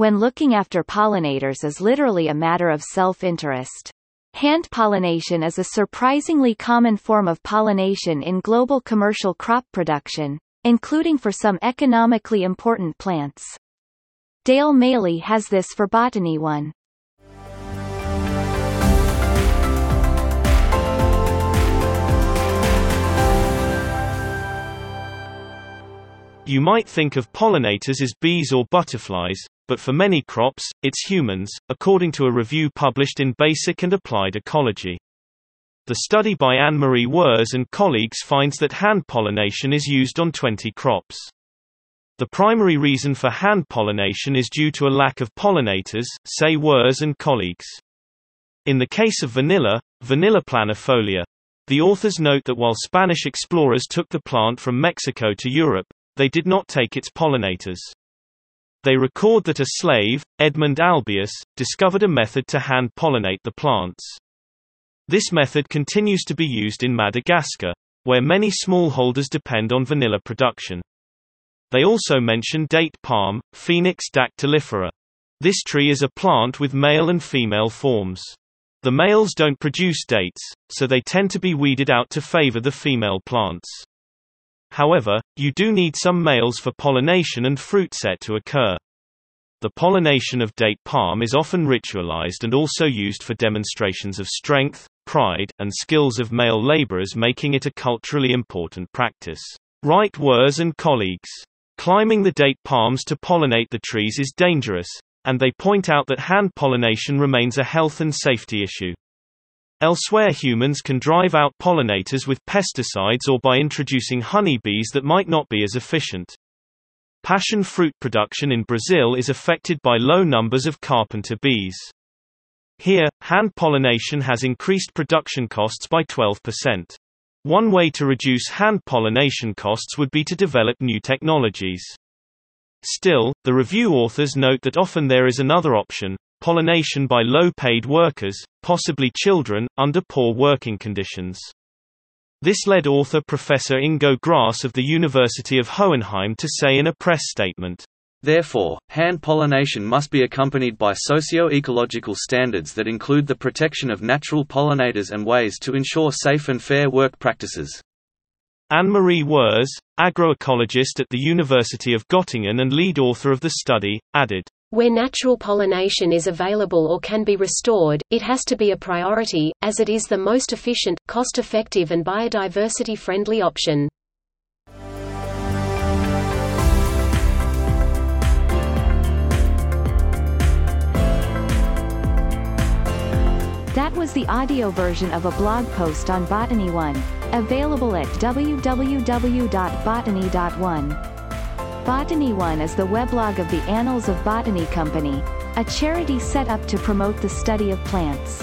when looking after pollinators is literally a matter of self-interest. Hand pollination is a surprisingly common form of pollination in global commercial crop production, including for some economically important plants. Dale Maley has this for Botany One. You might think of pollinators as bees or butterflies, but for many crops, it's humans, according to a review published in Basic and Applied Ecology. The study by Anne-Marie Wurz and colleagues finds that hand pollination is used on 20 crops. The primary reason for hand pollination is due to a lack of pollinators, say Wurz and colleagues. In the case of vanilla, Vanilla planifolia, the authors note that while Spanish explorers took the plant from Mexico to Europe, they did not take its pollinators. They record that a slave, Edmund Albius, discovered a method to hand pollinate the plants. This method continues to be used in Madagascar, where many smallholders depend on vanilla production. They also mention date palm, Phoenix dactylifera. This tree is a plant with male and female forms. The males don't produce dates, so they tend to be weeded out to favor the female plants. However, you do need some males for pollination and fruit set to occur. The pollination of date palm is often ritualized and also used for demonstrations of strength, pride, and skills of male laborers making it a culturally important practice. write Wurz and colleagues. Climbing the date palms to pollinate the trees is dangerous, and they point out that hand pollination remains a health and safety issue. Elsewhere humans can drive out pollinators with pesticides or by introducing honeybees that might not be as efficient. Passion fruit production in Brazil is affected by low numbers of carpenter bees. Here, hand pollination has increased production costs by 12%. One way to reduce hand pollination costs would be to develop new technologies. Still, the review authors note that often there is another option, pollination by low-paid workers, possibly children, under poor working conditions. This led author Professor Ingo Grass of the University of Hohenheim to say in a press statement, Therefore, hand pollination must be accompanied by socio-ecological standards that include the protection of natural pollinators and ways to ensure safe and fair work practices. Anne-Marie Wurz, agroecologist at the University of Göttingen and lead author of the study, added, where natural pollination is available or can be restored, it has to be a priority, as it is the most efficient, cost-effective and biodiversity-friendly option. That was the audio version of a blog post on Botany One, available at www.botany.one. Botany One is the weblog of the Annals of Botany Company, a charity set up to promote the study of plants.